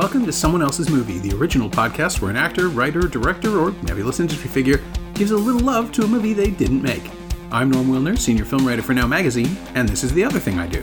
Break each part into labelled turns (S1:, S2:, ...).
S1: Welcome to Someone Else's Movie, the original podcast where an actor, writer, director, or nebulous industry figure gives a little love to a movie they didn't make. I'm Norm Wilner, senior film writer for Now Magazine, and this is the other thing I do.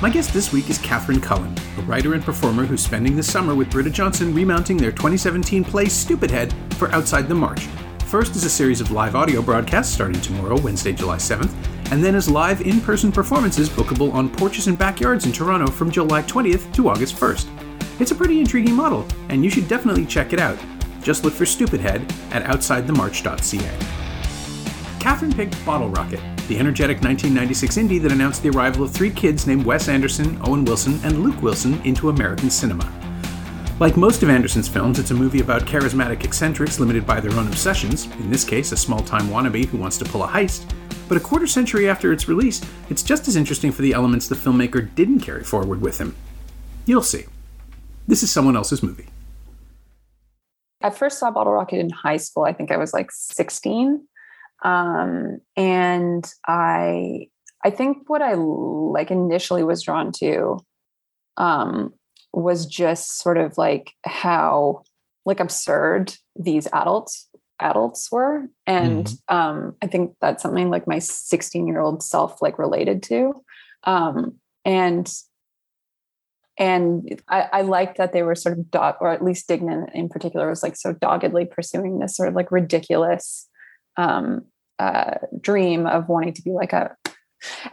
S1: My guest this week is Katherine Cullen, a writer and performer who's spending the summer with Britta Johnson remounting their 2017 play Stupidhead for Outside the March. First is a series of live audio broadcasts starting tomorrow, Wednesday, July 7th, and then as live in person performances bookable on porches and backyards in Toronto from July 20th to August 1st. It's a pretty intriguing model, and you should definitely check it out. Just look for Stupidhead at OutsideTheMarch.ca. Katherine picked Bottle Rocket, the energetic 1996 indie that announced the arrival of three kids named Wes Anderson, Owen Wilson, and Luke Wilson into American cinema. Like most of Anderson's films, it's a movie about charismatic eccentrics limited by their own obsessions, in this case, a small time wannabe who wants to pull a heist. But a quarter century after its release, it's just as interesting for the elements the filmmaker didn't carry forward with him. You'll see. This is someone else's movie.
S2: I first saw Bottle Rocket in high school. I think I was like 16. Um, and I I think what I like initially was drawn to um, was just sort of like how like absurd these adults adults were and mm-hmm. um, i think that's something like my 16 year old self like related to um, and and I, I liked that they were sort of dog or at least dignan in particular was like so doggedly pursuing this sort of like ridiculous um, uh, dream of wanting to be like a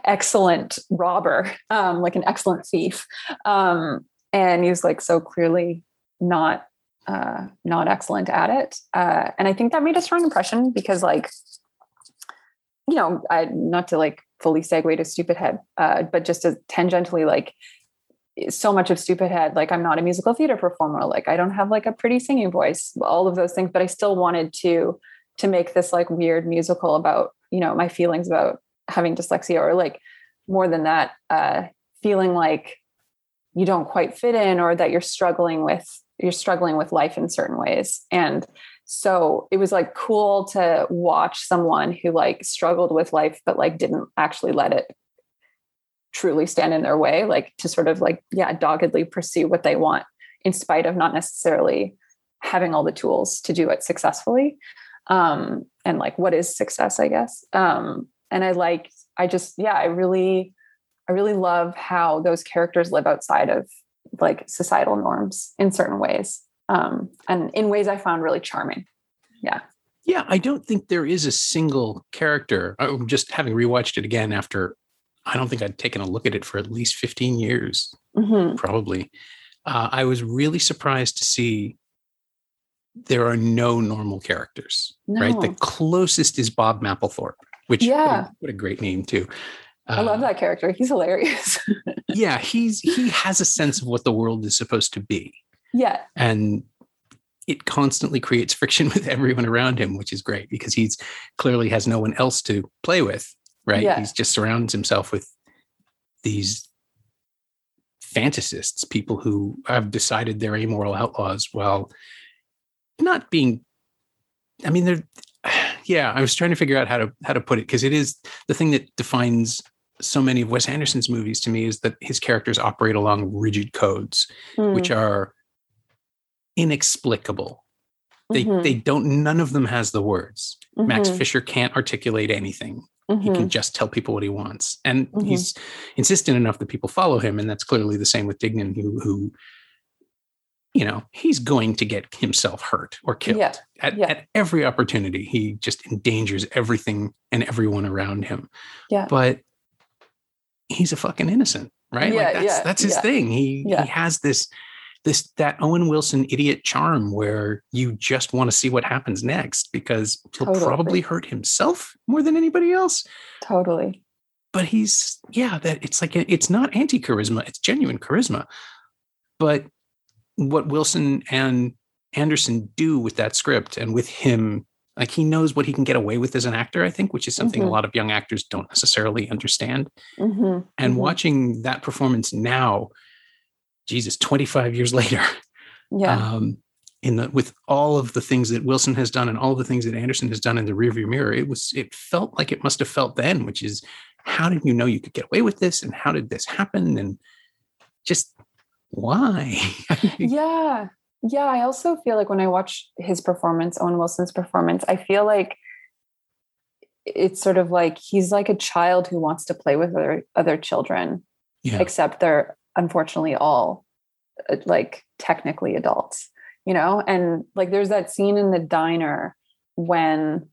S2: excellent robber um, like an excellent thief um, and he was like so clearly not uh, not excellent at it. Uh, and I think that made a strong impression because, like, you know, I, not to like fully segue to Stupidhead, uh, but just tangentially, like, so much of stupid head like, I'm not a musical theater performer, like, I don't have like a pretty singing voice, all of those things, but I still wanted to to make this like weird musical about you know my feelings about having dyslexia or like more than that uh feeling like you don't quite fit in or that you're struggling with you're struggling with life in certain ways. And so it was like cool to watch someone who like struggled with life but like didn't actually let it truly stand in their way like to sort of like yeah doggedly pursue what they want in spite of not necessarily having all the tools to do it successfully. Um and like what is success i guess? Um and i like i just yeah i really i really love how those characters live outside of like societal norms in certain ways um, and in ways i found really charming. Yeah.
S1: Yeah i don't think there is a single character i'm just having rewatched it again after i don't think i'd taken a look at it for at least 15 years mm-hmm. probably uh, i was really surprised to see there are no normal characters no. right the closest is bob mapplethorpe which yeah what a, what a great name too
S2: I love uh, that character. He's hilarious.
S1: yeah, he's he has a sense of what the world is supposed to be.
S2: Yeah.
S1: And it constantly creates friction with everyone around him, which is great because he's clearly has no one else to play with, right? Yeah. He's just surrounds himself with these fantasists, people who have decided they're amoral outlaws while not being I mean, they're yeah, I was trying to figure out how to how to put it because it is the thing that defines so many of Wes Anderson's movies to me is that his characters operate along rigid codes, mm. which are inexplicable. They mm-hmm. they don't none of them has the words. Mm-hmm. Max Fisher can't articulate anything. Mm-hmm. He can mm-hmm. just tell people what he wants. And mm-hmm. he's insistent enough that people follow him. And that's clearly the same with Dignan, who who you know, he's going to get himself hurt or killed yeah. At, yeah. at every opportunity. He just endangers everything and everyone around him.
S2: Yeah.
S1: But he's a fucking innocent, right? Yeah, like that's yeah, that's his thing. He he has this this that Owen Wilson idiot charm where you just want to see what happens next because he'll totally. probably hurt himself more than anybody else.
S2: Totally.
S1: But he's yeah, that it's like it's not anti charisma, it's genuine charisma. But what Wilson and Anderson do with that script and with him like he knows what he can get away with as an actor i think which is something mm-hmm. a lot of young actors don't necessarily understand mm-hmm. and mm-hmm. watching that performance now jesus 25 years later
S2: yeah um,
S1: in the with all of the things that wilson has done and all of the things that anderson has done in the rearview mirror it was it felt like it must have felt then which is how did you know you could get away with this and how did this happen and just why?
S2: yeah. Yeah. I also feel like when I watch his performance, Owen Wilson's performance, I feel like it's sort of like he's like a child who wants to play with other other children,
S1: Yeah.
S2: except they're unfortunately all uh, like technically adults, you know? And like there's that scene in the diner when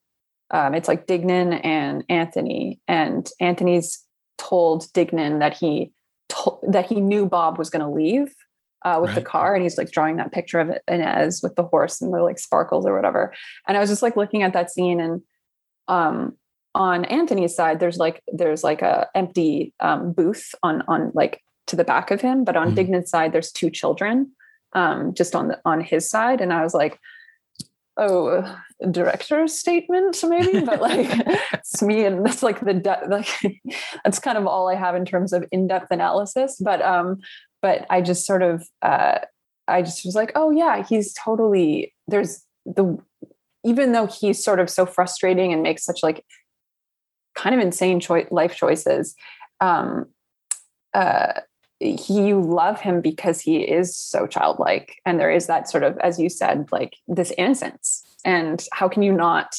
S2: um, it's like Dignan and Anthony, and Anthony's told Dignan that he told that he knew Bob was going to leave uh, with the car, and he's like drawing that picture of Inez with the horse and the like sparkles or whatever. And I was just like looking at that scene, and um, on Anthony's side, there's like there's like a empty um, booth on on like to the back of him, but on
S1: Mhm.
S2: Dignan's side, there's two children um, just on the on his side, and I was like, oh, director's statement maybe, but like it's me, and that's like the de- like that's kind of all I have in terms of in depth analysis. But um, but I just sort of uh, I just was like, oh yeah, he's totally there's the even though he's sort of so frustrating and makes such like kind of insane choi- life choices um uh he you love him because he is so childlike and there is that sort of as you said like this innocence and how can you not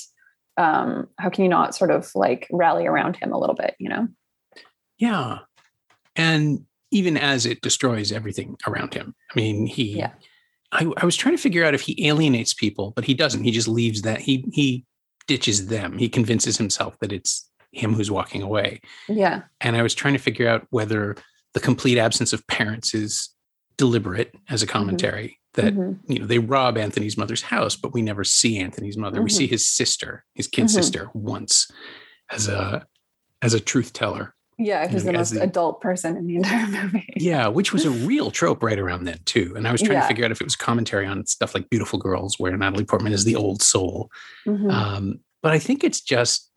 S2: um how can you not sort of like rally around him a little bit you know
S1: Yeah. And even as it destroys everything around him. I mean, he
S2: Yeah.
S1: I, I was trying to figure out if he alienates people, but he doesn't. He just leaves that he he ditches them. He convinces himself that it's him who's walking away.
S2: yeah
S1: And I was trying to figure out whether the complete absence of parents is deliberate as a commentary that
S2: Mhm.
S1: you know they rob Anthony's mother's house, but we never see Anthony's mother. We
S2: Mhm.
S1: see his sister, his kid
S2: Mhm.
S1: sister, once as a as a truth teller.
S2: yeah who's
S1: know,
S2: the most
S1: the-
S2: adult person in the entire movie
S1: Yeah, which was a real trope right around then too. And I was trying
S2: Yeah.
S1: to figure out if it was commentary on stuff like Beautiful Girls, where Natalie Portman is the old soul. Um, but I think it's just,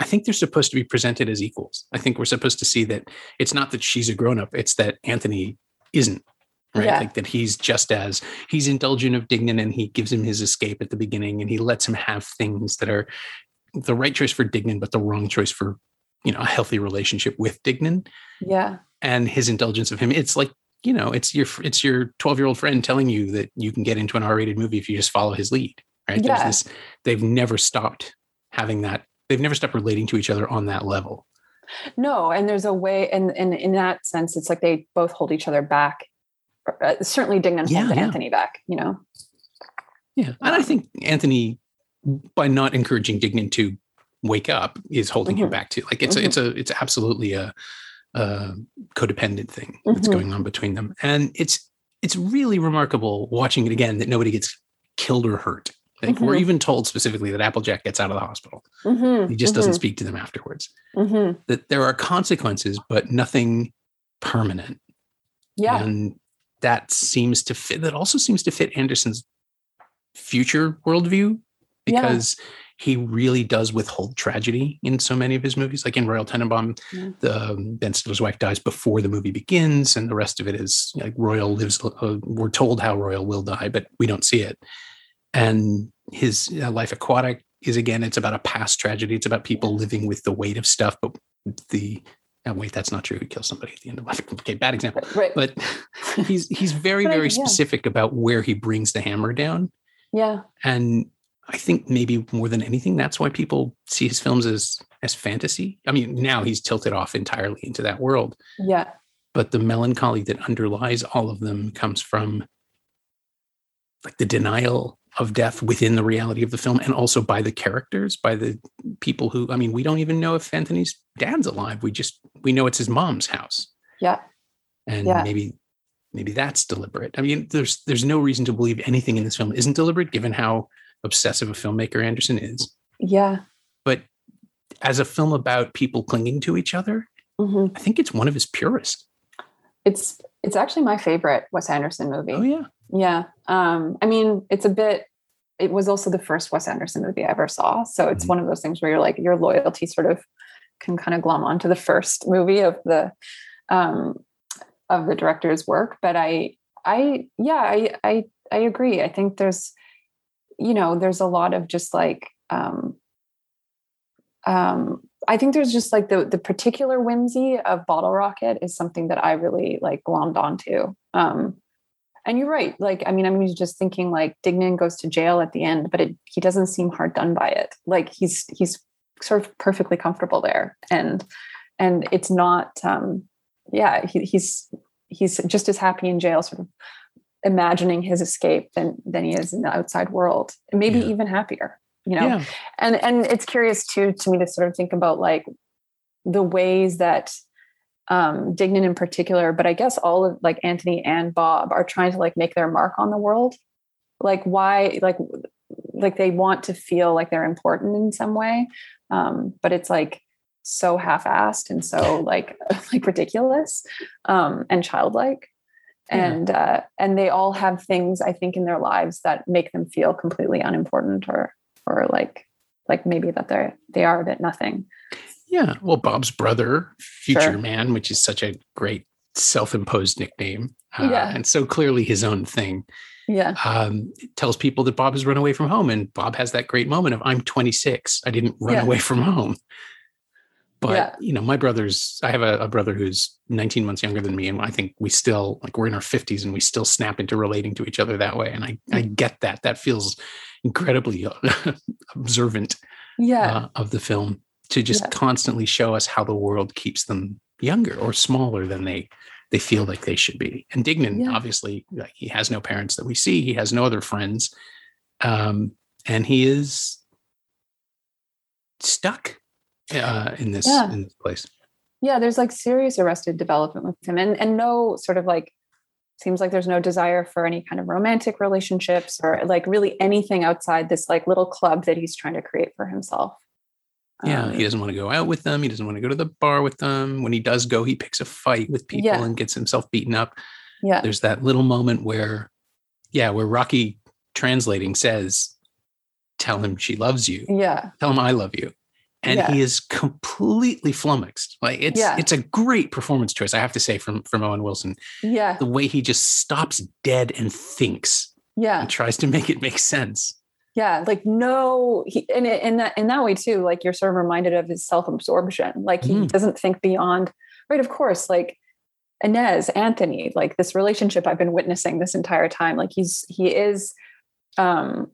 S1: I think they're supposed to be presented as equals. I think we're supposed to see that it's not that she's a grown up; it's that Anthony isn't. Right,
S2: Yeah.
S1: like that he's just as he's indulgent of Dignan, and he gives him his escape at the beginning, and he lets him have things that are the right choice for Dignan, but the wrong choice for you know a healthy relationship with Dignan
S2: yeah
S1: and his indulgence of him it's like you know it's your it's your 12 year old friend telling you that you can get into an r-rated movie if you just follow his lead right
S2: Yeah.
S1: there's this they've never stopped having that they've never stopped relating to each other on that level
S2: No, and there's a way, and, and in that sense, it's like they both hold each other back. Uh, certainly, Dignan
S1: Yeah,
S2: holds
S1: yeah.
S2: Anthony back. You know,
S1: yeah and i
S2: Um,
S1: think anthony by not encouraging dignan to wake up is holding him
S2: Mhm.
S1: back too like it's a,
S2: Mhm.
S1: it's a it's absolutely a, a codependent thing that's
S2: Mhm.
S1: going on between them and it's it's really remarkable watching it again that nobody gets killed or hurt like we're even told specifically that applejack gets out of the hospital.
S2: Mhm,
S1: he just doesn't
S2: mhm,
S1: speak to them afterwards.
S2: Mhm.
S1: that there are consequences but nothing permanent.
S2: Yeah,
S1: and that seems to fit that also seems to fit anderson's future worldview
S2: Yeah.
S1: because he really does withhold tragedy in so many of his movies. Like in royal tenenbaum
S2: Yeah.
S1: the um, ben stiller's wife dies before the movie begins and the rest of it is like royal lives uh, we're told how royal will die but we don't see it. And his uh, life aquatic is again it's about a past tragedy. It's about people living with the weight of stuff but the wait that's not true. He kills somebody at the end of life. Okay bad example.
S2: Right.
S1: but he's he's very very
S2: yeah.
S1: specific about where he brings the hammer down.
S2: Yeah,
S1: and i think maybe more than anything that's why people see his films as as fantasy. I mean now he's tilted off entirely into that world.
S2: Yeah,
S1: but the melancholy that underlies all of them comes from like the denial of death within the reality of the film and also by the characters by the people who i mean we don't even know if anthony's dad's alive. We just we know it's his mom's house.
S2: Yeah,
S1: and
S2: Yeah.
S1: maybe maybe that's deliberate. I mean there's there's no reason to believe anything in this film isn't deliberate given how obsessive a filmmaker anderson is.
S2: Yeah.
S1: but as a film about people clinging to each other
S2: hmm
S1: i think it's one of his purest.
S2: It's it's actually my favorite Wes Anderson movie.
S1: oh yeah
S2: Yeah. Um, I mean, it's a bit, it was also the first Wes Anderson movie I ever saw. So it's
S1: Mhm.
S2: one of those things where you're like, your loyalty sort of can kind of glom onto the first movie of the, um, of the director's work. But I, I, yeah, I, I, I agree. I think there's, you know, there's a lot of just like, um, um, I think there's just like the the particular whimsy of Bottle Rocket is something that I really like glommed onto Um, and you're right. Like, I mean, I'm just thinking like Dignan goes to jail at the end, but it, he doesn't seem hard done by it. Like he's he's sort of perfectly comfortable there, and and it's not. Um, yeah, he, he's he's just as happy in jail, sort of imagining his escape than than he is in the outside world, and maybe
S1: Yeah.
S2: even happier. You know,
S1: Yeah.
S2: and and it's curious too to me to sort of think about like the ways that um Dignan in particular, but I guess all of like Anthony and Bob are trying to like make their mark on the world. Like why like like they want to feel like they're important in some way. Um, but it's like so half-assed and so like like ridiculous um and childlike.
S1: Yeah.
S2: And uh and they all have things I think in their lives that make them feel completely unimportant or or like like maybe that they're they are a bit nothing.
S1: Yeah. Well, Bob's brother, Future
S2: Sure.
S1: Man, which is such a great self-imposed nickname, uh,
S2: Yeah.
S1: and so clearly his own thing.
S2: Yeah.
S1: Um, tells people that Bob has run away from home, and Bob has that great moment of "I'm 26. I didn't run
S2: Yeah.
S1: away from home." But
S2: Yeah.
S1: you know, my brother's. I have a, a brother who's 19 months younger than me, and I think we still like we're in our 50s, and we still snap into relating to each other that way. And I I
S2: Mm.
S1: get that. That feels incredibly observant
S2: Yeah.
S1: uh, of the film to just
S2: Yeah.
S1: constantly show us how the world keeps them younger or smaller than they they feel like they should be. And Dignan,
S2: Yeah.
S1: obviously, like he has no parents that we see. He has no other friends, um, and he is stuck uh, in this
S2: Yeah.
S1: in this place.
S2: yeah there's like serious arrested development with him and and no sort of like seems like there's no desire for any kind of romantic relationships or like really anything outside this like little club that he's trying to create for himself
S1: Yeah,
S2: Um,
S1: he doesn't want to go out with them. He doesn't want to go to the bar with them. When he does go, he picks a fight with people
S2: Yeah.
S1: and gets himself beaten up.
S2: yeah
S1: there's that little moment where yeah where rocky translating says tell him she loves you
S2: yeah
S1: tell him i love you and
S2: Yeah.
S1: he is completely flummoxed like it's
S2: Yeah.
S1: it's a great performance choice i have to say from from owen wilson
S2: yeah
S1: the way he just stops dead and thinks
S2: yeah
S1: and tries to make it make sense
S2: yeah like no he and in that in that way too like you're sort of reminded of his self-absorption like he
S1: Mhm.
S2: doesn't think beyond right of course like inez anthony like this relationship i've been witnessing this entire time like he's he is um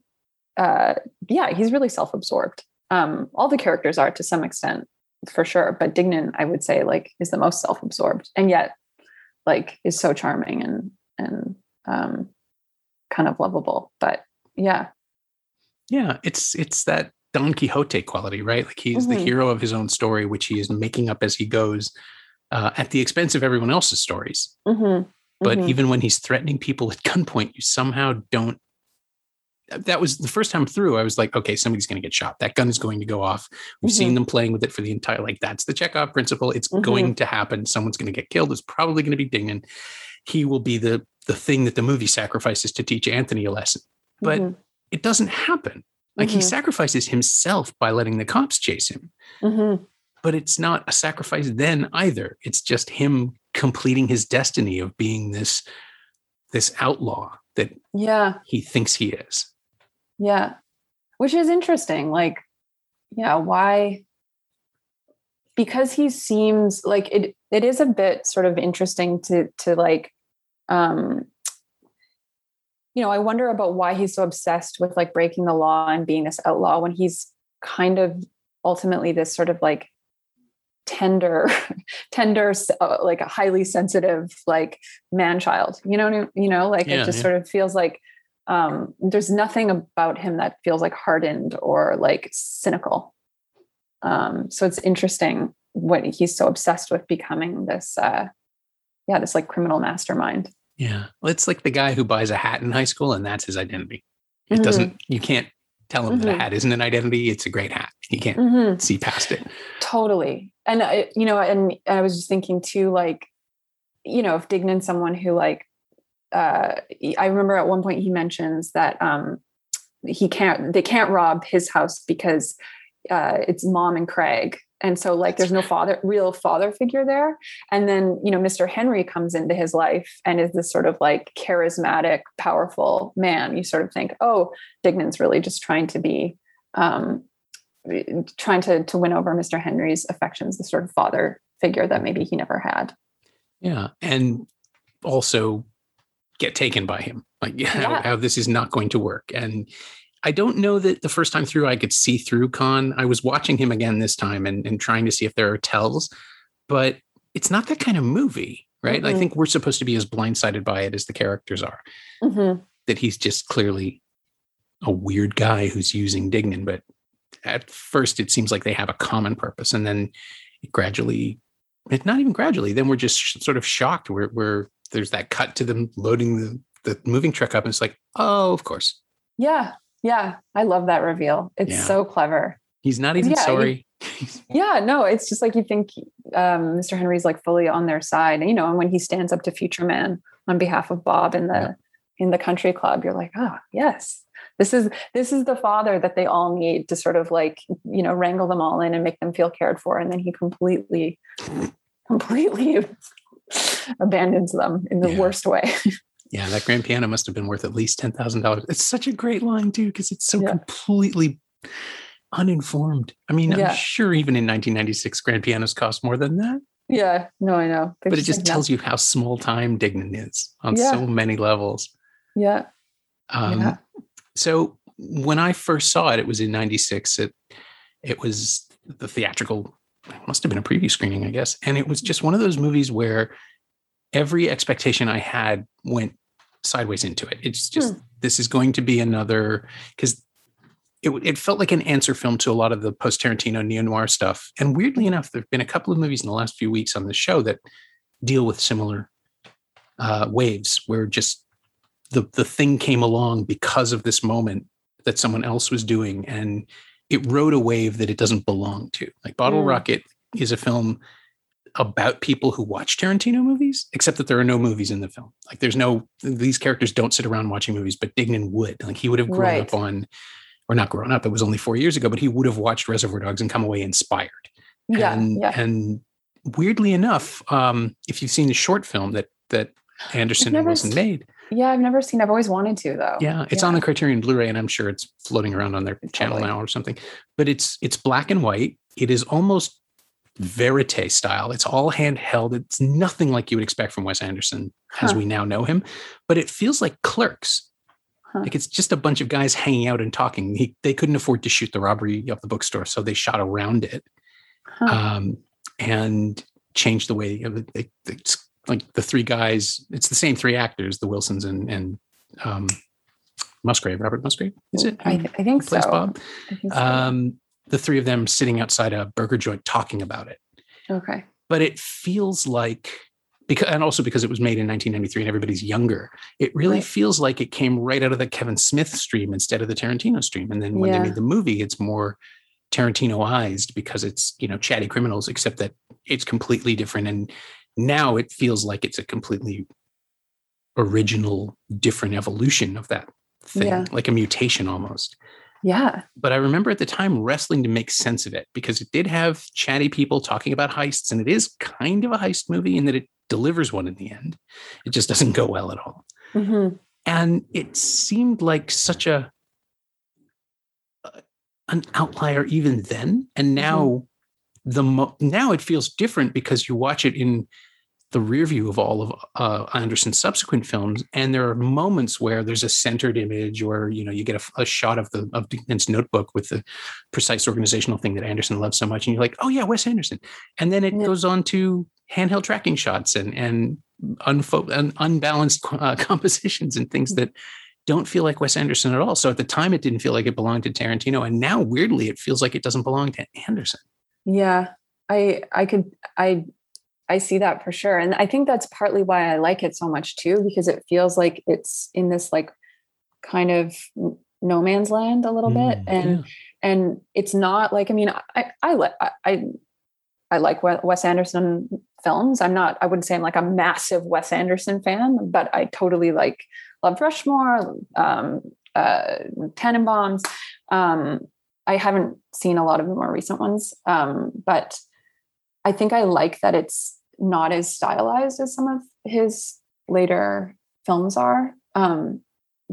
S2: uh yeah he's really self-absorbed um all the characters are to some extent for sure but dignan i would say like is the most self-absorbed and yet like is so charming and and um kind of lovable but yeah
S1: yeah it's it's that don quixote quality right like he's the
S2: Mhm.
S1: hero of his own story which he is making up as he goes uh, at the expense of everyone else's stories
S2: Mhm.
S1: but
S2: Mhm.
S1: even when he's threatening people at gunpoint you somehow don't that was the first time through i was like okay somebody's going to get shot that gun is going to go off we've seen them playing with it for the entire like that's the chekhov principle it's
S2: Mhm.
S1: going to happen someone's going to get killed it's probably going to be dignan he will be the the thing that the movie sacrifices to teach anthony a lesson but
S2: Mhm.
S1: It doesn't happen. Like he
S2: Mhm.
S1: sacrifices himself by letting the cops chase him.
S2: Mhm.
S1: but it's not a sacrifice then either. It's just him completing his destiny of being this this outlaw that
S2: yeah.
S1: he thinks he is.
S2: Yeah. Which is interesting like yeah why because he seems like it it is a bit sort of interesting to to like um you know i wonder about why he's so obsessed with like breaking the law and being this outlaw when he's kind of ultimately this sort of like tender tender uh, like a highly sensitive like man child. You know you know like
S1: Yeah,
S2: it just
S1: yeah.
S2: sort of feels like um there's nothing about him that feels like hardened or like cynical. Um so it's interesting what he's so obsessed with becoming this uh yeah this like criminal mastermind
S1: yeah well, it's like the guy who buys a hat in high school and that's his identity it
S2: Mhm.
S1: doesn't you can't tell him that
S2: Mhm.
S1: a hat isn't an identity it's a great hat you can't
S2: Mhm.
S1: see past it
S2: totally and I, you know and i was just thinking too like you know if dignan's someone who like uh i remember at one point he mentions that um he can't they can't rob his house because uh it's mom and craig and so like there's no father real father figure there and then you know mr henry comes into his life and is this sort of like charismatic powerful man you sort of think oh dignan's really just trying to be um trying to to win over Mr. Henry's affections, the sort of father figure that maybe he never had.
S1: yeah and also get taken by him. Like how, yeah. how this is not going to work. And I don't know that the first time through I could see through con. I was watching him again this time and, and trying to see if there are tells, but it's not that kind of movie, right? Mm-hmm. I think we're supposed to be as blindsided by it as the characters are. Mm-hmm. That he's just clearly a weird guy who's using Dignan, but at first it seems like they have a common purpose, and then it gradually, not even gradually. Then we're just sort of shocked. Where where there's that cut to them loading the the moving truck up, and it's like, oh, of course.
S2: Yeah, yeah, I love that reveal. It's yeah. so clever.
S1: He's not even yeah, sorry.
S2: Yeah, no, it's just like you think um, Mr. Henry's like fully on their side, you know. And when he stands up to Future Man on behalf of Bob in the yeah. in the country club, you're like, oh yes, this is this is the father that they all need to sort of like you know wrangle them all in and make them feel cared for. And then he completely, completely abandons them in the worst way.
S1: Yeah, that grand piano must have been worth at least ten thousand dollars. It's such a great line too, because it's so yeah. completely uninformed. I mean, yeah. I'm sure even in 1996, grand pianos cost more than that.
S2: Yeah, no, I know.
S1: They're but it just like tells that. you how small time Dignan is on yeah. so many levels.
S2: Yeah.
S1: Um, yeah. So when I first saw it, it was in '96. It it was the theatrical. Must have been a preview screening, I guess, and it was just one of those movies where every expectation I had went sideways into it. It's just hmm. this is going to be another because it, it felt like an answer film to a lot of the post Tarantino neo noir stuff. And weirdly enough, there have been a couple of movies in the last few weeks on the show that deal with similar uh, waves, where just the the thing came along because of this moment that someone else was doing, and it rode a wave that it doesn't belong to. Like Bottle mm. Rocket is a film about people who watch Tarantino movies, except that there are no movies in the film. Like there's no these characters don't sit around watching movies, but Dignan would. Like he would have grown right. up on, or not grown up. It was only four years ago, but he would have watched Reservoir Dogs and come away inspired.
S2: Yeah,
S1: and,
S2: yeah.
S1: and weirdly enough, um, if you've seen the short film that that Anderson and Wilson seen, made.
S2: Yeah, I've never seen. I've always wanted to though.
S1: Yeah, it's yeah. on the Criterion Blu-ray, and I'm sure it's floating around on their totally. channel now or something. But it's it's black and white. It is almost verite style. It's all handheld. It's nothing like you would expect from Wes Anderson huh. as we now know him, but it feels like clerks. Huh. Like it's just a bunch of guys hanging out and talking. He, they couldn't afford to shoot the robbery of the bookstore, so they shot around it huh. um, and changed the way they, it's like the three guys. It's the same three actors, the Wilsons and and um, Musgrave, Robert Musgrave. Is it?
S2: I, th- I think so.
S1: Bob. I think so. Um, the three of them sitting outside a burger joint talking about it.
S2: Okay.
S1: But it feels like because and also because it was made in 1993 and everybody's younger, it really right. feels like it came right out of the Kevin Smith stream instead of the Tarantino stream. And then when yeah. they made the movie, it's more Tarantinoized because it's you know chatty criminals, except that it's completely different. And now it feels like it's a completely original, different evolution of that thing, yeah. like a mutation almost.
S2: Yeah.
S1: But I remember at the time wrestling to make sense of it because it did have chatty people talking about heists, and it is kind of a heist movie in that it delivers one in the end. It just doesn't go well at all. Mm-hmm. And it seemed like such a an outlier even then, and now mm-hmm. the mo- now it feels different because you watch it in the rear view of all of uh, Anderson's subsequent films, and there are moments where there's a centered image, or you know, you get a, a shot of the of Dignan's notebook with the precise organizational thing that Anderson loves so much, and you're like, oh yeah, Wes Anderson, and then it yeah. goes on to handheld tracking shots and and, unfo- and unbalanced uh, compositions and things that don't feel like Wes Anderson at all. So at the time, it didn't feel like it belonged to Tarantino, and now weirdly, it feels like it doesn't belong to Anderson.
S2: Yeah, I I could I I see that for sure. And I think that's partly why I like it so much too, because it feels like it's in this like kind of no man's land a little mm, bit. And, yeah. and it's not like, I mean, I, I, like, I, I like Wes Anderson films. I'm not, I wouldn't say I'm like a massive Wes Anderson fan, but I totally like Love Rushmore, um, uh, Tenenbaums. Um, I haven't seen a lot of the more recent ones, um, but I think I like that it's not as stylized as some of his later films are. Um,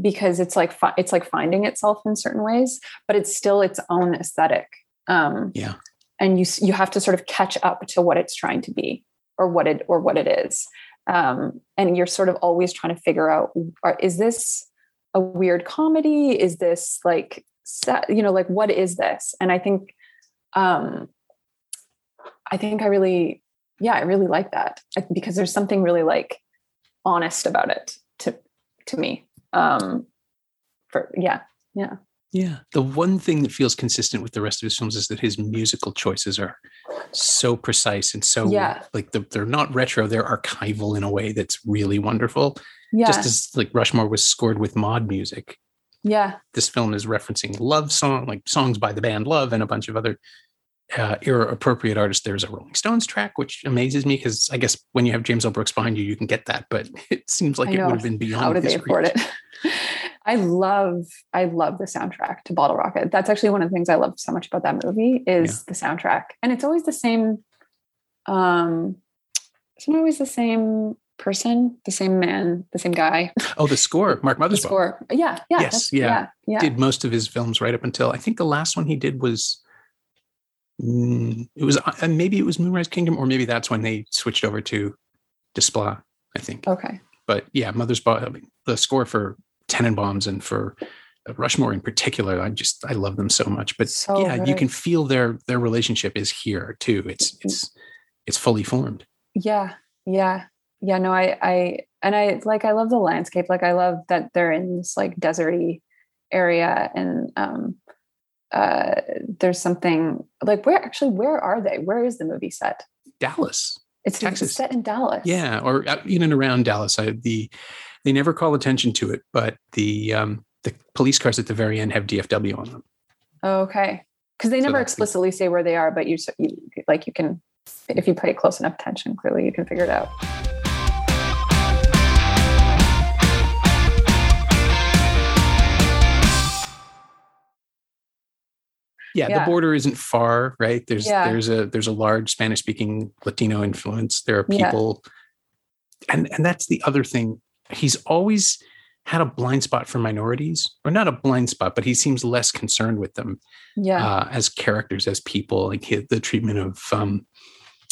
S2: because it's like fi- it's like finding itself in certain ways, but it's still its own aesthetic.
S1: Um, yeah,
S2: and you you have to sort of catch up to what it's trying to be or what it or what it is. um, and you're sort of always trying to figure out are, is this a weird comedy is this like you know like what is this and i think um i think i really yeah i really like that because there's something really like honest about it to to me um for yeah yeah.
S1: Yeah. The one thing that feels consistent with the rest of his films is that his musical choices are so precise and so
S2: yeah.
S1: like the, they're not retro they're archival in a way that's really wonderful.
S2: Yeah.
S1: just as like rushmore was scored with mod music.
S2: Yeah.
S1: This film is referencing love song like songs by the band love and a bunch of other uh, era appropriate artists there's a rolling stones track which amazes me because i guess when you have james l brooks behind you you can get that but it seems like it would have been beyond
S2: how did they afford reach. it I love, I love the soundtrack to Bottle Rocket. That's actually one of the things I love so much about that movie is yeah. the soundtrack. And it's always the same, um, it's not always the same person, the same man, the same guy.
S1: Oh, the score, Mark Mothersbaugh. The
S2: score. Yeah. Yeah.
S1: Yes. Yeah. yeah. yeah. Did most of his films right up until I think the last one he did was mm, it was uh, maybe it was Moonrise Kingdom, or maybe that's when they switched over to Desplat, I think.
S2: Okay.
S1: But yeah, Mothersbaugh, I mean, the score for Tenenbaums and for Rushmore in particular. I just I love them so much. But so yeah, good. you can feel their their relationship is here too. It's it's it's fully formed.
S2: Yeah, yeah, yeah. No, I I and I like I love the landscape. Like I love that they're in this like deserty area and um uh there's something like where actually where are they? Where is the movie set?
S1: Dallas.
S2: It's Texas. set in Dallas.
S1: Yeah, or in and around Dallas. I, the they never call attention to it, but the um, the police cars at the very end have DFW on them.
S2: Okay, because they never so explicitly the, say where they are, but you, you like you can if you pay close enough attention, clearly you can figure it out.
S1: Yeah, yeah, the border isn't far, right? There's yeah. there's a there's a large Spanish speaking Latino influence. There are people yeah. and and that's the other thing he's always had a blind spot for minorities, or not a blind spot, but he seems less concerned with them
S2: yeah.
S1: uh, as characters, as people. Like the treatment of um,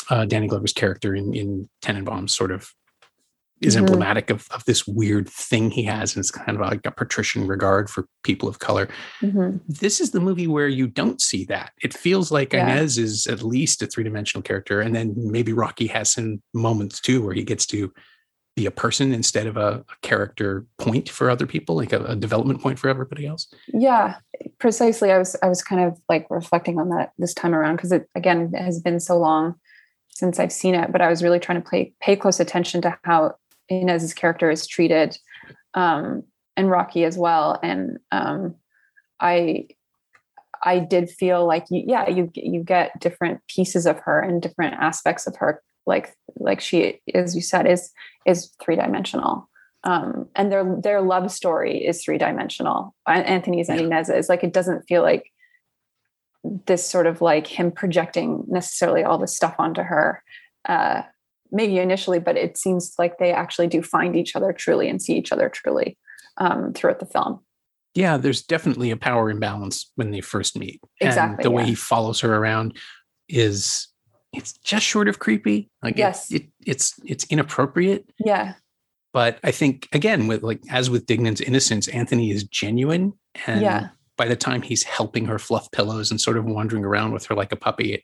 S1: uh, Danny Glover's character in, in Tenenbaum sort of is mm-hmm. emblematic of, of this weird thing he has, and it's kind of like a patrician regard for people of color.
S2: Mm-hmm.
S1: This is the movie where you don't see that. It feels like yeah. Inez is at least a three dimensional character, and then maybe Rocky has some moments too where he gets to be a person instead of a, a character point for other people, like a, a, development point for everybody else?
S2: Yeah, precisely. I was I was kind of like reflecting on that this time around because it again has been so long since I've seen it, but I was really trying to pay pay close attention to how Inez's character is treated, um, and Rocky as well. And um, I I did feel like you, yeah, you you get different pieces of her and different aspects of her. Like like she as you said is is three dimensional um and their their love story is three dimensional anthony's and inez's like it doesn't feel like this sort of like him projecting necessarily all this stuff onto her. Uh maybe initially but it seems like they actually do find each other truly and see each other truly um throughout the film
S1: yeah there's definitely a power imbalance when they first meet
S2: exactly
S1: and the
S2: yeah.
S1: way he follows her around is it's just short of creepy. Like
S2: yes,
S1: it, it, it's it's inappropriate.
S2: Yeah.
S1: But I think again, with like as with Dignan's innocence, Anthony is genuine, and
S2: yeah.
S1: by the time he's helping her fluff pillows and sort of wandering around with her like a puppy, it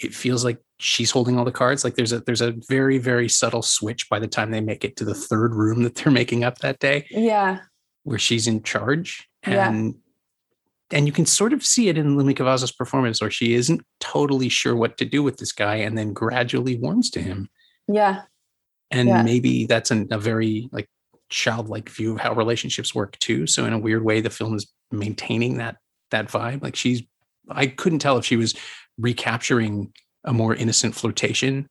S1: it feels like she's holding all the cards. Like there's a there's a very very subtle switch by the time they make it to the third room that they're making up that day.
S2: Yeah,
S1: where she's in charge, and
S2: yeah
S1: and you can sort of see it in Lumi Cavazos' performance, where she isn't totally sure what to do with this guy, and then gradually warms to him.
S2: Yeah,
S1: and
S2: yeah.
S1: maybe that's an, a very like childlike view of how relationships work too. So in a weird way, the film is maintaining that that vibe. Like she's, I couldn't tell if she was recapturing a more innocent flirtation,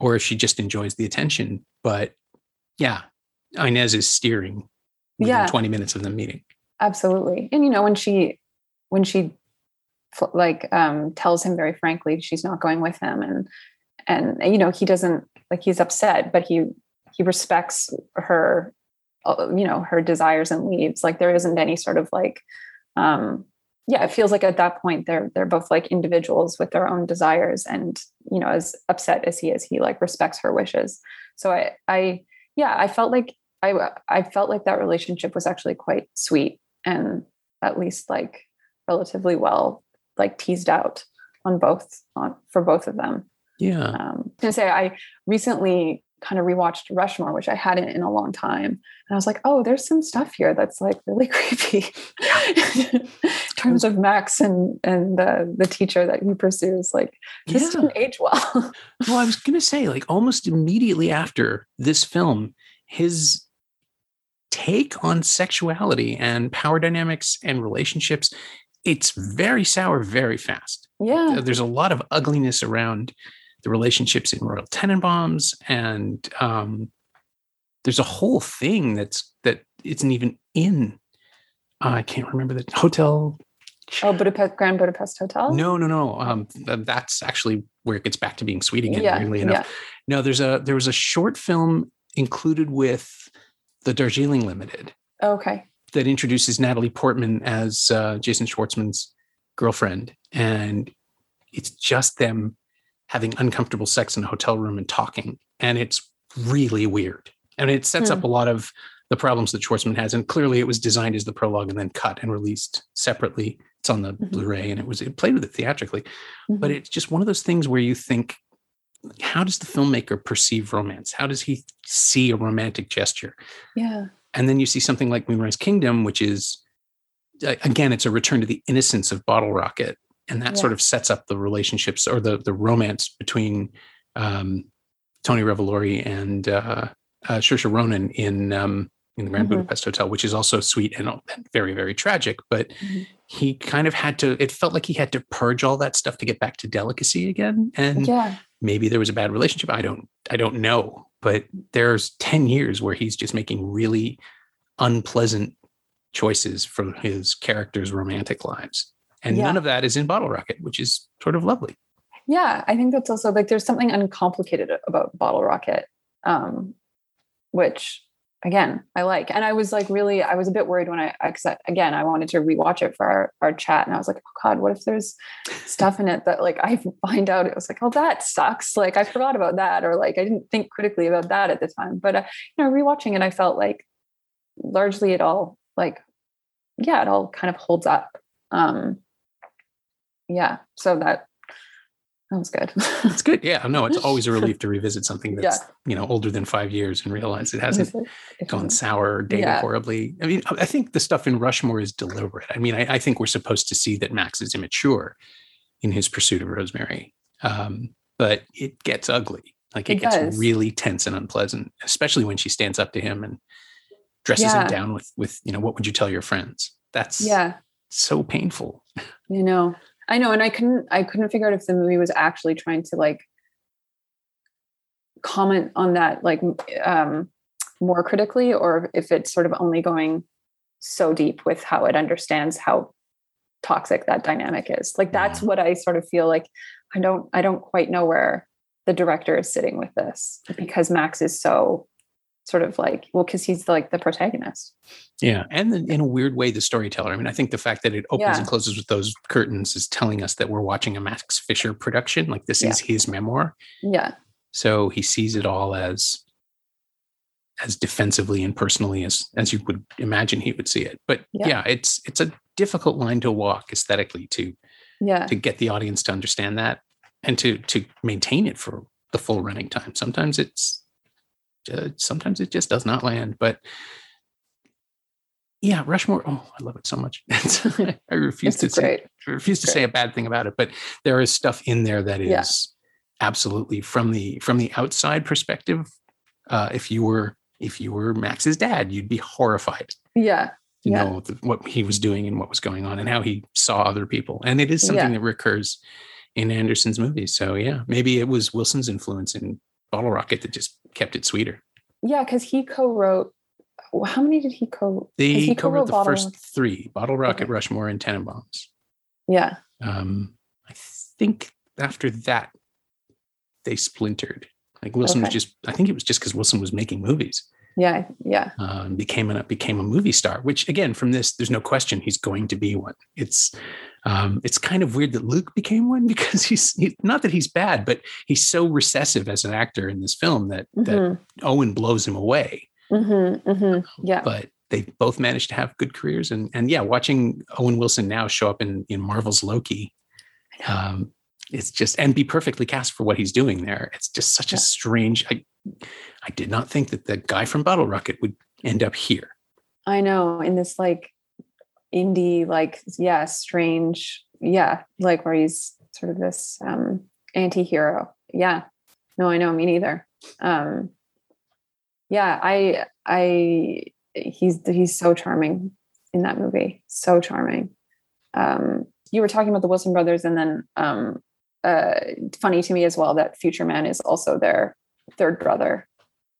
S1: or if she just enjoys the attention. But yeah, Inez is steering.
S2: yeah,
S1: twenty minutes of the meeting.
S2: Absolutely, and you know when she when she like um, tells him very frankly she's not going with him and and you know he doesn't like he's upset but he he respects her uh, you know her desires and leaves like there isn't any sort of like um yeah, it feels like at that point they're they're both like individuals with their own desires, and you know, as upset as he is, he like respects her wishes. So I I yeah, I felt like I I felt like that relationship was actually quite sweet and at least like relatively well like teased out on both on for both of them.
S1: Yeah.
S2: Um, to say I recently kind of rewatched Rushmore, which I hadn't in a long time. And I was like, oh, there's some stuff here that's like really creepy in terms of Max and and the the teacher that he pursues. Like this
S1: Yeah.
S2: didn't age well.
S1: Well, I was to say, like, almost immediately after this film, his take on sexuality and power dynamics and relationships, it's very sour very fast.
S2: yeah.
S1: There's a lot of ugliness around the relationships in Royal Tenenbaums, and um, there's a whole thing that's that isn't even in. uh, I can't remember the hotel.
S2: Oh, Budapest Grand Budapest Hotel.
S1: No, no, no. Um, th- that's actually where it gets back to being sweet again.
S2: yeah,
S1: weirdly enough.
S2: yeah.
S1: No, there's a there was a short film included with the Darjeeling Limited
S2: Okay.
S1: that introduces Natalie Portman as uh, Jason Schwartzman's girlfriend, and it's just them having uncomfortable sex in a hotel room and talking, and it's really weird. And it sets
S2: Hmm.
S1: up a lot of the problems that Schwartzman has, and clearly it was designed as the prologue and then cut and released separately. It's on the
S2: Mhm.
S1: Blu-ray, and it was it played with it theatrically but
S2: Mhm.
S1: it's just one of those things where you think how does the filmmaker perceive romance how does he see a romantic gesture
S2: yeah.
S1: and then you see something like moonrise kingdom which is again it's a return to the innocence of bottle rocket and that sort of sets up the relationships or the the romance between um, tony revolori and uh, uh, Saoirse Ronan in um, in the Grand
S2: Mhm.
S1: Budapest Hotel, which is also sweet and very very tragic. But
S2: Mhm.
S1: he kind of had to. It felt like he had to purge all that stuff to get back to delicacy again. And
S2: Yeah.
S1: maybe there was a bad relationship. I don't. I don't know. But there's ten years where he's just making really unpleasant choices for his characters' romantic lives, and
S2: Yeah.
S1: none of that is in Bottle Rocket, which is sort of lovely.
S2: Yeah, I think that's also like there's something uncomplicated about Bottle Rocket, um, which again I like. And I was like really, I was a bit worried when I, I again I wanted to rewatch it for our, our chat, and I was like, oh God, what if there's stuff in it that like I find out it was like, oh that sucks. Like I forgot about that, or like I didn't think critically about that at the time. But uh, you know, rewatching it, I felt like largely it all like yeah, it all kind of holds up. Um, yeah, so that that was good.
S1: It's good. Yeah. No, it's always a relief to revisit something that's
S2: Yeah.
S1: you know older than five years and realize it hasn't
S2: It
S1: gone sour or dated
S2: Yeah.
S1: horribly. I mean, I think the stuff in Rushmore is deliberate. I mean, I, I think we're supposed to see that Max is immature in his pursuit of Rosemary, um, but it gets ugly. Like it,
S2: It
S1: gets
S2: does.
S1: really tense and unpleasant, especially when she stands up to him and dresses
S2: Yeah.
S1: him down with with you know what would you tell your friends? That's
S2: Yeah,
S1: so painful.
S2: you know, I know, and I couldn't, I couldn't figure out if the movie was actually trying to like comment on that like um, more critically, or if it's sort of only going so deep with how it understands how toxic that dynamic is. Like that's what I sort of feel like. I don't, I don't quite know where the director is sitting with this because Max is so sort of like well because he's like the protagonist
S1: Yeah, and then in a weird way, the storyteller. I mean, I think the fact that it opens
S2: Yeah.
S1: and closes with those curtains is telling us that we're watching a Max Fisher production. Like this
S2: Yeah.
S1: is his memoir,
S2: yeah
S1: so he sees it all as as defensively and personally as as you would imagine he would see it. But
S2: Yeah.
S1: yeah, it's it's a difficult line to walk aesthetically to
S2: yeah
S1: to get the audience to understand that and to to maintain it for the full running time. Sometimes it's uh, sometimes it just does not land, but yeah, Rushmore. Oh, I love it so much. I refuse to
S2: it's
S1: say,
S2: great
S1: I refuse to
S2: Great.
S1: say a bad thing about it, but there is stuff in there that is
S2: Yeah.
S1: absolutely from the from the outside perspective. Uh, if you were if you were Max's dad, you'd be horrified
S2: yeah
S1: to
S2: Yeah.
S1: know th- what he was doing and what was going on and how he saw other people. And it is something
S2: Yeah.
S1: that recurs in Anderson's movies. So yeah, maybe it was Wilson's influence in Bottle Rocket that just kept it sweeter.
S2: Yeah, because he co-wrote. How many did he co?
S1: They
S2: he
S1: co-wrote the
S2: Bottle
S1: first
S2: Rocket?
S1: three: Bottle Rocket,
S2: Okay.
S1: Rushmore, and Tenenbaums.
S2: Yeah,
S1: Um, I think after that, they splintered. Like Wilson was just. I think it was just because Wilson was making movies.
S2: Yeah, yeah.
S1: Um, became a became a movie star. Which again, from this, there's no question he's going to be one. It's um, it's kind of weird that Luke became one because he's he, not that he's bad, but he's so recessive as an actor in this film that mm-hmm. that Owen blows him away.
S2: Mm-hmm, mm-hmm. Yeah,
S1: but they both managed to have good careers, and and yeah, watching Owen Wilson now show up in in Marvel's Loki, um, it's just and be perfectly cast for what he's doing there. It's just such yeah. a strange. I I did not think that the guy from Bottle Rocket would end up here.
S2: I know in this like indie, like yeah, strange, yeah, like where he's sort of this um anti-hero. Yeah. No, I know, me neither. Um yeah, I I he's he's so charming in that movie. So charming. Um you were talking about the Wilson brothers and then um uh funny to me as well that Future Man is also their third brother.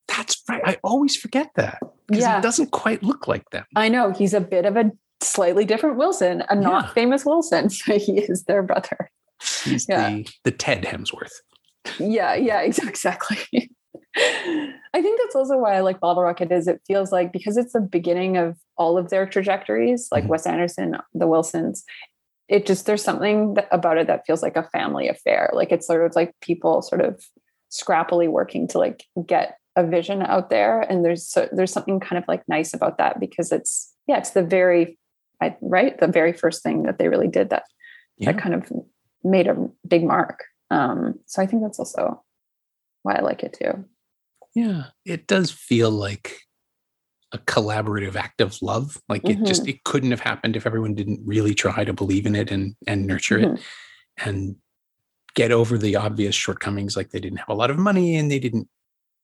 S1: That's right. I always forget that because yeah. it doesn't quite look like them.
S2: I know he's a bit of a slightly different Wilson, a not yeah. famous Wilson. So he is their brother.
S1: He's yeah. the the Ted Hemsworth.
S2: Yeah, yeah, exactly. I think that's also why I like Bottle Rocket is it feels like because it's the beginning of all of their trajectories, like mm-hmm. Wes Anderson, the Wilsons. It just there's something that, about it that feels like a family affair. Like it's sort of like people sort of scrappily working to like get a vision out there, and there's so, there's something kind of like nice about that because it's yeah, it's the very I, right the very first thing that they really did that yeah. that kind of made a big mark um, so i think that's also why i like it too
S1: yeah it does feel like a collaborative act of love like mm-hmm. it just mm-hmm. it couldn't have happened if everyone didn't really try to believe in it and and nurture mm-hmm. it and get over the obvious shortcomings like they didn't have a lot of money and they didn't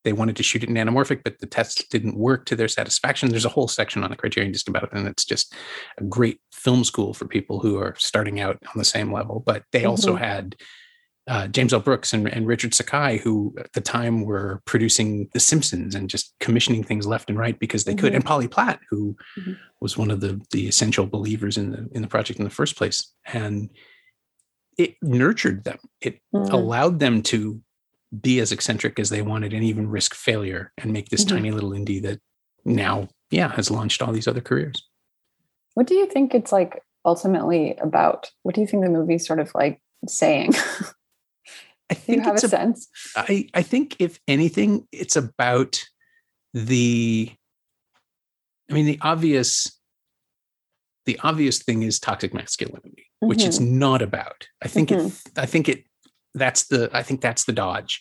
S1: they wanted to shoot it in anamorphic, but the tests didn't work to their satisfaction. There's a whole section on the Criterion just about it, and it's just a great film school for people who are starting out on the same level. But they mm-hmm. also had uh, James L. Brooks and, and, Richard Sakai, who at the time were producing The Simpsons and just commissioning things left and right because they mm-hmm. could, and Polly Platt, who mm-hmm. was one of the the essential believers in the in the project in the first place, and it nurtured them. It mm-hmm. allowed them to be as eccentric as they wanted and even risk failure and make this mm-hmm. tiny little indie that now, yeah, has launched all these other careers.
S2: What do you think it's like ultimately about? What do you think the movie's sort of like saying?
S1: I think
S2: you have a, a sense.
S1: I, I think if anything, it's about the I mean, the obvious the obvious thing is toxic masculinity, mm-hmm. which it's mm-hmm. not about. I think mm-hmm. it I think it that's the i think that's the dodge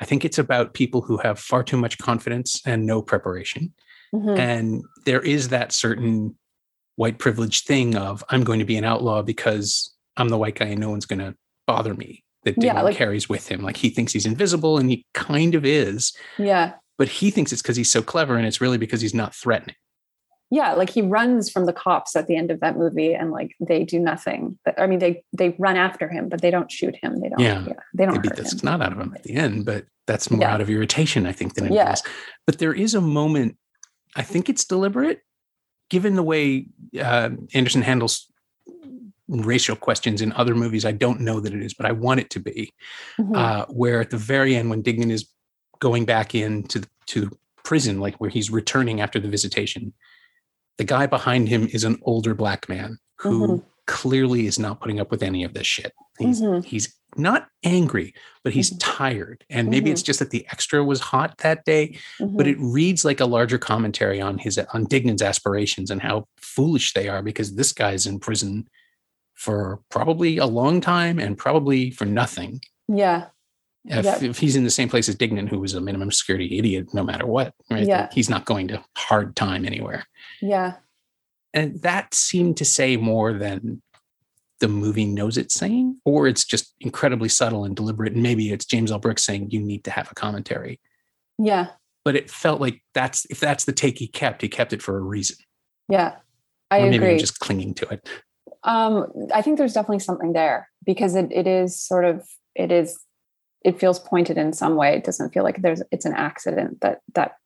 S1: i think it's about people who have far too much confidence and no preparation mm-hmm. and there is that certain white privilege thing of i'm going to be an outlaw because i'm the white guy and no one's going to bother me that Dignan yeah, like, carries with him like he thinks he's invisible and he kind of is
S2: yeah
S1: but he thinks it's because he's so clever and it's really because he's not threatening
S2: yeah like he runs from the cops at the end of that movie and like they do nothing but i mean they they run after him but they don't shoot him they don't yeah, yeah they don't they beat
S1: the not out of him at the end but that's more yeah. out of irritation i think than anything yeah. else but there is a moment i think it's deliberate given the way uh, anderson handles racial questions in other movies i don't know that it is but i want it to be mm-hmm. uh, where at the very end when dignan is going back into to prison like where he's returning after the visitation the guy behind him is an older black man who mm-hmm. clearly is not putting up with any of this shit. He's mm-hmm. he's not angry, but he's mm-hmm. tired. And maybe it's mm-hmm. just that the extra was hot that day, but mm-hmm. it reads like a larger commentary on his on Dignan's aspirations and how foolish they are because this guy's in prison for probably a long time and probably for nothing.
S2: Yeah.
S1: If, yep. if, he's in the same place as Dignan, who was a minimum security idiot, no matter what, right? Yeah. He's not going to hard time anywhere.
S2: Yeah.
S1: And that seemed to say more than the movie knows it's saying, or it's just incredibly subtle and deliberate. And maybe it's James L. Brooks saying, you need to have a commentary.
S2: Yeah.
S1: But it felt like that's, if that's the take he kept, he kept it for a reason.
S2: Yeah. I
S1: or maybe
S2: agree.
S1: I'm just clinging to it.
S2: Um, I think there's definitely something there because it, it is sort of, it is it feels pointed in some way. It doesn't feel like there's it's an accident that that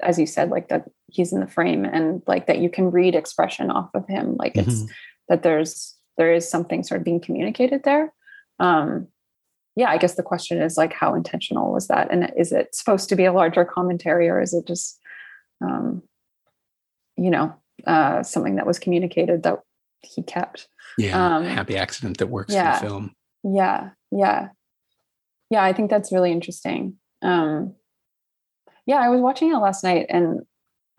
S2: as you said, like that he's in the frame and like that you can read expression off of him. Like mm-hmm. it's that there's there is something sort of being communicated there. Um yeah, I guess the question is like how intentional was that? And is it supposed to be a larger commentary or is it just um, you know, uh, something that was communicated that he kept.
S1: Yeah, um, happy accident that works yeah, for the film.
S2: Yeah, yeah, yeah. I think that's really interesting. Um, yeah, I was watching it last night, and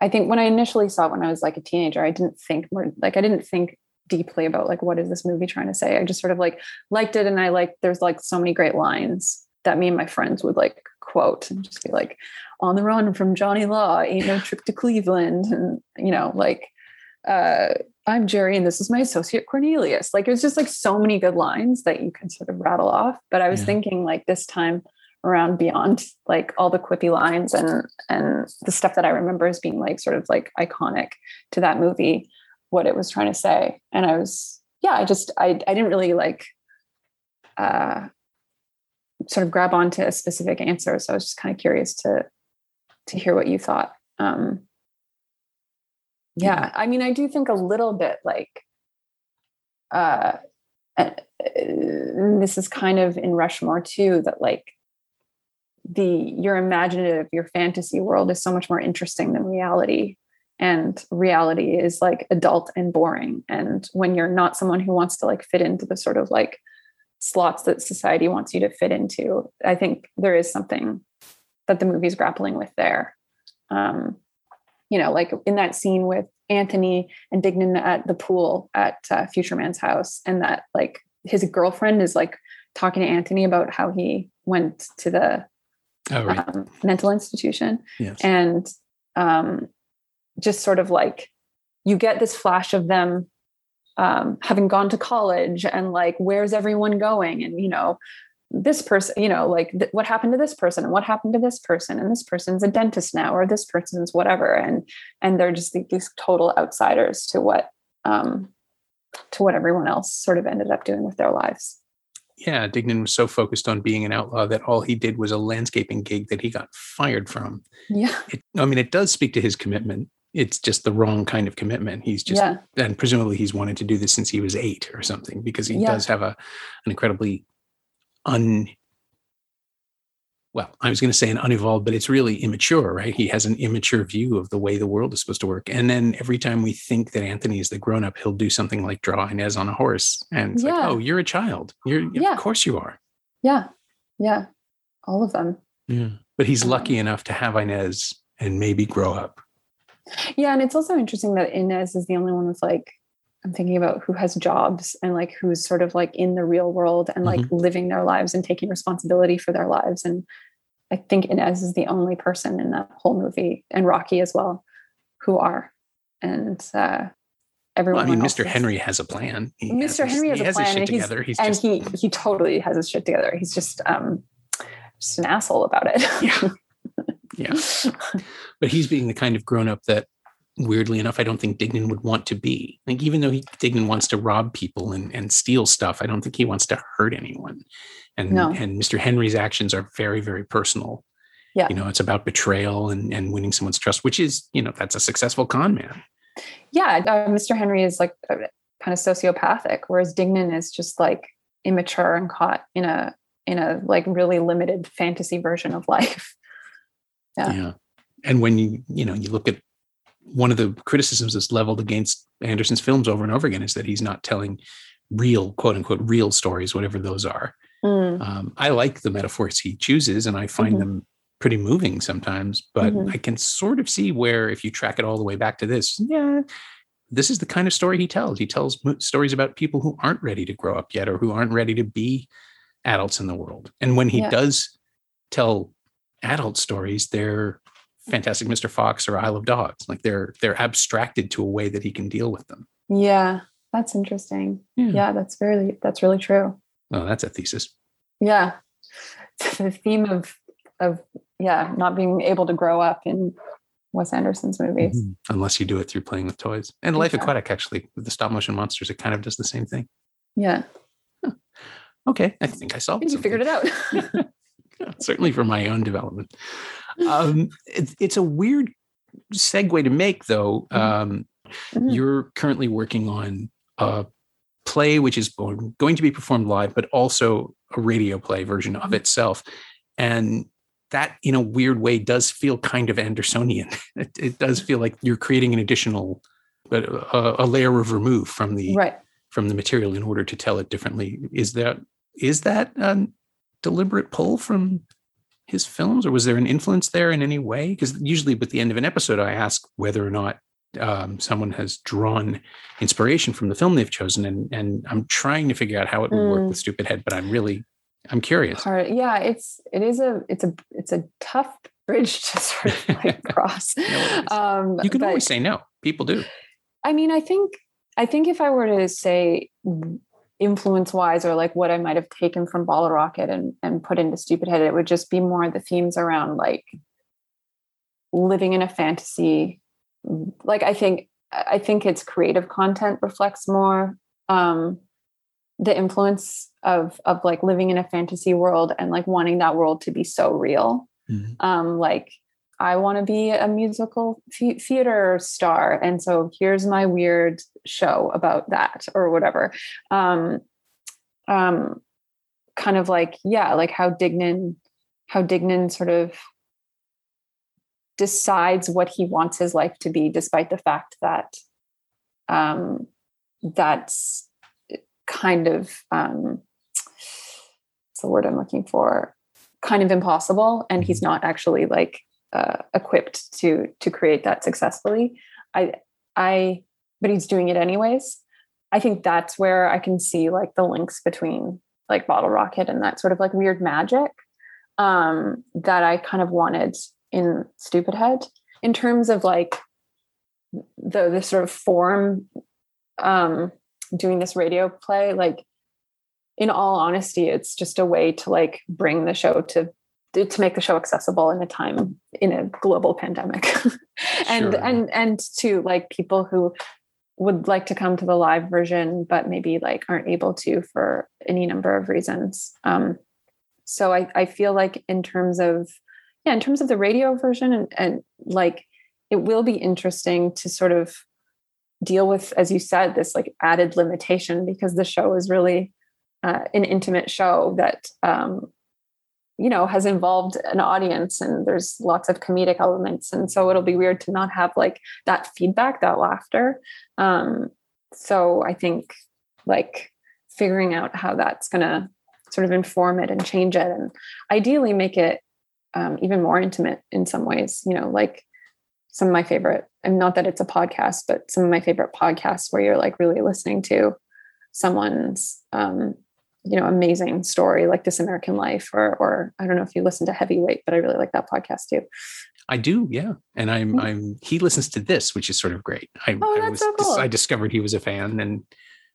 S2: I think when I initially saw it when I was like a teenager, I didn't think more like I didn't think deeply about like what is this movie trying to say. I just sort of like liked it, and I like there's like so many great lines that me and my friends would like quote and just be like, "On the run from Johnny Law, ain't no trip to Cleveland," and you know, like uh, I'm Jerry and this is my associate Cornelius. Like it was just like so many good lines that you can sort of rattle off. But I was yeah. thinking like this time around beyond like all the quippy lines and and the stuff that I remember as being like sort of like iconic to that movie, what it was trying to say. And I was, yeah, I just I I didn't really like uh sort of grab onto a specific answer. So I was just kind of curious to to hear what you thought. Um yeah i mean i do think a little bit like uh, uh this is kind of in rushmore too that like the your imaginative your fantasy world is so much more interesting than reality. And reality is like adult and boring. And when you're not someone who wants to like fit into the sort of like slots that society wants you to fit into i think there is something that the movie's grappling with there. Um you know, like in that scene with Anthony and Dignan at the pool at uh, Future Man's house, and that like his girlfriend is like talking to Anthony about how he went to the oh, right. um, mental institution, yes. and um, just sort of like you get this flash of them um, having gone to college and like where's everyone going, and you know this person you know like th- what happened to this person? And what happened to this person? And this person's a dentist now or this person's whatever. And and they're just these total outsiders to what um to what everyone else sort of ended up doing with their lives
S1: yeah dignan was so focused on being an outlaw that all he did was a landscaping gig that he got fired from
S2: yeah
S1: it, i mean it does speak to his commitment it's just the wrong kind of commitment. He's just, yeah. and presumably he's wanted to do this since he was eight or something because he yeah. does have a an incredibly un well, I was going to say an unevolved, but it's really immature, right? He has an immature view of the way the world is supposed to work. And then every time we think that Anthony is the grown up, he'll do something like draw Inez on a horse. And it's yeah. like, oh, you're a child. You're, yeah. of course you are.
S2: Yeah. Yeah. All of them.
S1: Yeah. But he's um, lucky enough to have Inez and maybe grow up.
S2: Yeah. And it's also interesting that Inez is the only one with like I'm thinking about who has jobs and like who's sort of like in the real world and like mm-hmm. living their lives and taking responsibility for their lives. And I think Inez is the only person in that whole movie and Rocky as well who are. And uh, everyone.
S1: Well, I mean, Mr. Henry has a plan.
S2: He Mr. Has Henry his, has, a plan, and, he's, he's and just... he he totally has his shit together. He's just um just an asshole about it.
S1: yeah, yeah. But he's being the kind of grown up that weirdly enough, I don't think Dignan would want to be. Like, even though he, Dignan wants to rob people and, and steal stuff, I don't think he wants to hurt anyone. And no. and Mr. Henry's actions are very, very personal. Yeah. You know, it's about betrayal and, and winning someone's trust, which is, you know, that's a successful con man.
S2: Yeah. Uh, Mr. Henry is like uh, kind of sociopathic, whereas Dignan is just like immature and caught in a, in a like really limited fantasy version of life.
S1: Yeah. yeah. And when you, you know, you look at one of the criticisms that's leveled against Anderson's films over and over again is that he's not telling real, quote unquote, real stories, whatever those are. Mm. Um, I like the metaphors he chooses, and I find mm-hmm. them pretty moving sometimes. But mm-hmm. I can sort of see where, if you track it all the way back to this, yeah, this is the kind of story he tells. He tells stories about people who aren't ready to grow up yet, or who aren't ready to be adults in the world. And when he yeah. does tell adult stories, they're Fantastic Mr. Fox or Isle of Dogs. Like they're they're abstracted to a way that he can deal with them.
S2: Yeah, that's interesting. Yeah, yeah that's really that's really true.
S1: Oh, that's a thesis.
S2: Yeah. the theme of of yeah, not being able to grow up in Wes Anderson's movies.
S1: Mm-hmm. Unless you do it through playing with toys. And Life yeah. Aquatic actually, with the stop motion monsters, it kind of does the same thing.
S2: Yeah.
S1: Huh. Okay. I think I solved it.
S2: You figured it out.
S1: Certainly for my own development um, it, it's a weird segue to make, though. Mm-hmm. Um, mm-hmm. You're currently working on a play which is going to be performed live, but also a radio play version of mm-hmm. itself. And that in a weird way does feel kind of Andersonian. It, it does feel like you're creating an additional, but a, a, layer of remove from the
S2: right.
S1: from the material in order to tell it differently. Is that is that a deliberate pull from his films, or was there an influence there in any way? Because usually, at the end of an episode, I ask whether or not um, someone has drawn inspiration from the film they've chosen, and and I'm trying to figure out how it would mm. work with Stupid Head, but I'm really I'm curious.
S2: Part, yeah, it's it is a it's a it's a tough bridge to sort of like cross.
S1: no, um, you can but, always say no. People do.
S2: I mean, I think I think if I were to say influence wise or like what I might have taken from Bottle Rocket and and put into Stupid Head, it would just be more the themes around like living in a fantasy. Like I think I think its creative content reflects more um the influence of of like living in a fantasy world and like wanting that world to be so real mm-hmm. um like i want to be a musical th- theater star and so here's my weird show about that or whatever um um kind of like yeah like how dignan how dignan sort of decides what he wants his life to be despite the fact that um that's kind of um, what's the word I'm looking for? Kind of impossible, and he's mm-hmm. not actually like uh, equipped to to create that successfully. I I but he's doing it anyways. I think that's where I can see like the links between like Bottle Rocket and that sort of like weird magic um, that I kind of wanted in Stupid Head in terms of like the the sort of form um, doing this radio play like in all honesty it's just a way to like bring the show to to make the show accessible in a time in a global pandemic and sure. and and to like people who would like to come to the live version but maybe like aren't able to for any number of reasons um so i i feel like in terms of yeah in terms of the radio version and and like it will be interesting to sort of deal with, as you said, this like added limitation because the show is really uh, an intimate show that um, you know has involved an audience and there's lots of comedic elements. And so it'll be weird to not have like that feedback that laughter. Um, so i think like figuring out how that's going to sort of inform it and change it and ideally make it um, even more intimate in some ways you know like some of my favorite and not that it's a podcast but some of my favorite podcasts where you're like really listening to someone's um, you know amazing story like this american life or or i don't know if you listen to heavyweight but i really like that podcast too
S1: i do yeah and i'm mm-hmm. i'm he listens to this which is sort of great i,
S2: oh, that's I was so cool.
S1: i discovered he was a fan and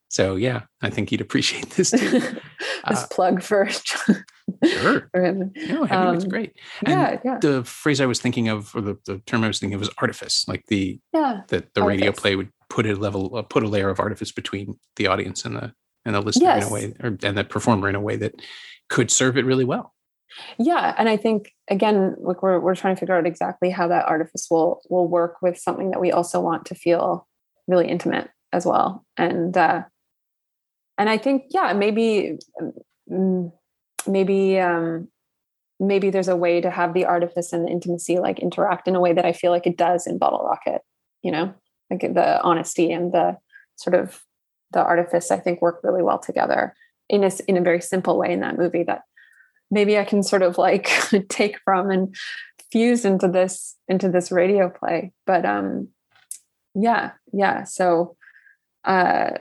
S1: so yeah i think he'd appreciate this too
S2: this uh, plug for
S1: Sure. No, heavyweight's um, great. And
S2: yeah, yeah.
S1: The phrase I was thinking of, or the, the term I was thinking of, was artifice. Like the
S2: yeah
S1: that the artifice. radio play would put a level, uh, put a layer of artifice between the audience and the and the listener yes. in a way, or and the performer in a way that could serve it really well.
S2: Yeah, and I think again, like we're we're trying to figure out exactly how that artifice will will work with something that we also want to feel really intimate as well, and uh, and I think yeah, maybe. Um, maybe um, maybe there's a way to have the artifice and the intimacy like interact in a way that I feel like it does in Bottle Rocket. You know, like the honesty and the sort of the artifice. I think work really well together in a in a very simple way in that movie that maybe I can sort of like take from and fuse into this into this radio play. But um, yeah, yeah. So uh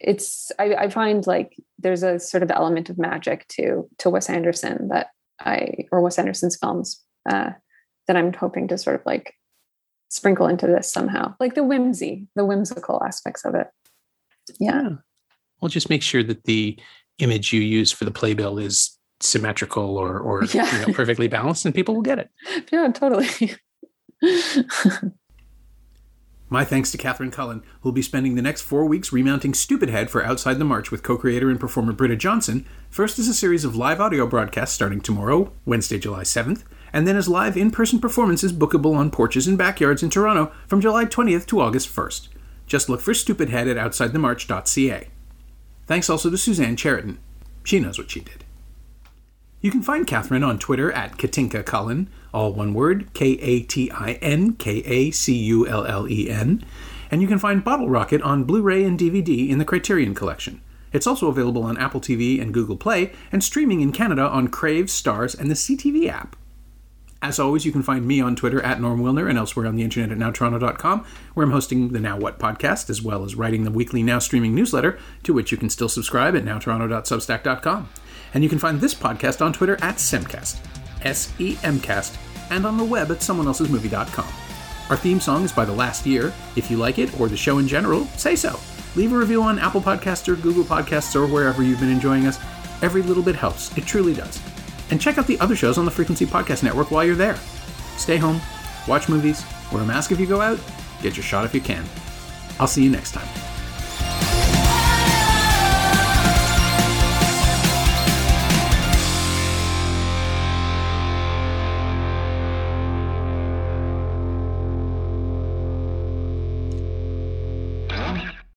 S2: it's I, I, find like there's a sort of element of magic to to Wes Anderson that I or Wes Anderson's films uh, that I'm hoping to sort of like sprinkle into this somehow, like the whimsy, the whimsical aspects of it. Yeah. yeah.
S1: Well, just make sure that the image you use for the playbill is symmetrical or or yeah. you know, perfectly balanced, and people will get it.
S2: Yeah, totally.
S1: My thanks to Katherine Cullen, who'll be spending the next four weeks remounting Stupid Head for Outside the March with co creator and performer Britta Johnson, first as a series of live audio broadcasts starting tomorrow, Wednesday, July 7th, and then as live in person performances bookable on porches and backyards in Toronto from July 20th to August 1st. Just look for Stupid Head at OutsideTheMarch.ca. Thanks also to Suzanne Cheriton. She knows what she did. You can find Katherine on Twitter at Katinka Cullen, all one word, K A T I N K A C U L L E N. And you can find Bottle Rocket on Blu ray and DVD in the Criterion Collection. It's also available on Apple TV and Google Play, and streaming in Canada on Crave, Stars, and the CTV app. As always, you can find me on Twitter at Norm Wilner and elsewhere on the internet at nowtoronto.com, where I'm hosting the Now What podcast, as well as writing the weekly Now streaming newsletter, to which you can still subscribe at nowtoronto.substack.com. And you can find this podcast on Twitter at Semcast, S E M Cast, and on the web at someoneelsesmovie.com. Our theme song is by The Last Year. If you like it, or the show in general, say so. Leave a review on Apple Podcasts or Google Podcasts or wherever you've been enjoying us. Every little bit helps. It truly does. And check out the other shows on the Frequency Podcast Network while you're there. Stay home, watch movies, wear a mask if you go out, get your shot if you can. I'll see you next time.